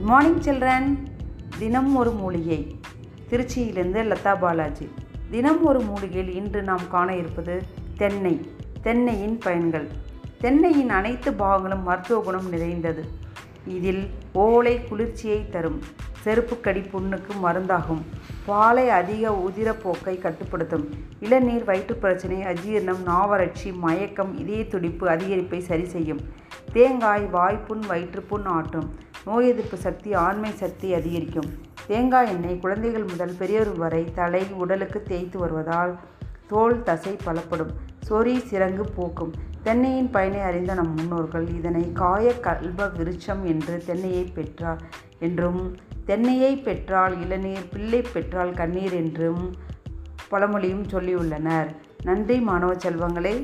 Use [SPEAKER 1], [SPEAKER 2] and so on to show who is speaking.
[SPEAKER 1] Morning children தினம் ஒரு மூலிகை. திருச்சியிலிருந்து லதா பாலாஜி. தினம் ஒரு மூலிகையில் இன்று நாம் காண இருப்பது தென்னை. தென்னையின் பயன்கள். தென்னையின் அனைத்து பாகங்களும் மருத்துவ குணம் நிறைந்தது. இதில் ஓலை குளிர்ச்சியை தரும். செருப்புக்கடி புண்ணுக்கு மருந்தாகும். பாலை அதிக உதிரப்போக்கை கட்டுப்படுத்தும். இளநீர் வயிற்று பிரச்சனை அஜீரணம் நாவறட்சி மயக்கம் இதய துடிப்பு அதிகரிப்பை சரி செய்யும். தேங்காய் வாய்ப்புண் வயிற்றுப்புண் ஆட்டும் நோய் எதிர்ப்பு சக்தி ஆண்மை சக்தி அதிகரிக்கும். தேங்காய் எண்ணெய் குழந்தைகள் முதல் பெரியவர் வரை தலை உடலுக்கு தேய்த்து வருவதால் தோல் தசை பலப்படும். சொறி சிறங்கு போக்கும். தென்னையின் பயனை அறிந்த நம் முன்னோர்கள் இதனை காய கல்ப விருட்சம் என்று தென்னையை பெற்றார் என்றும் தென்னையை பெற்றால் இளநீர் பிள்ளை பெற்றால் கண்ணீர் என்றும் பழமொழியும் சொல்லியுள்ளனர். நன்றி மாணவ செல்வங்களே.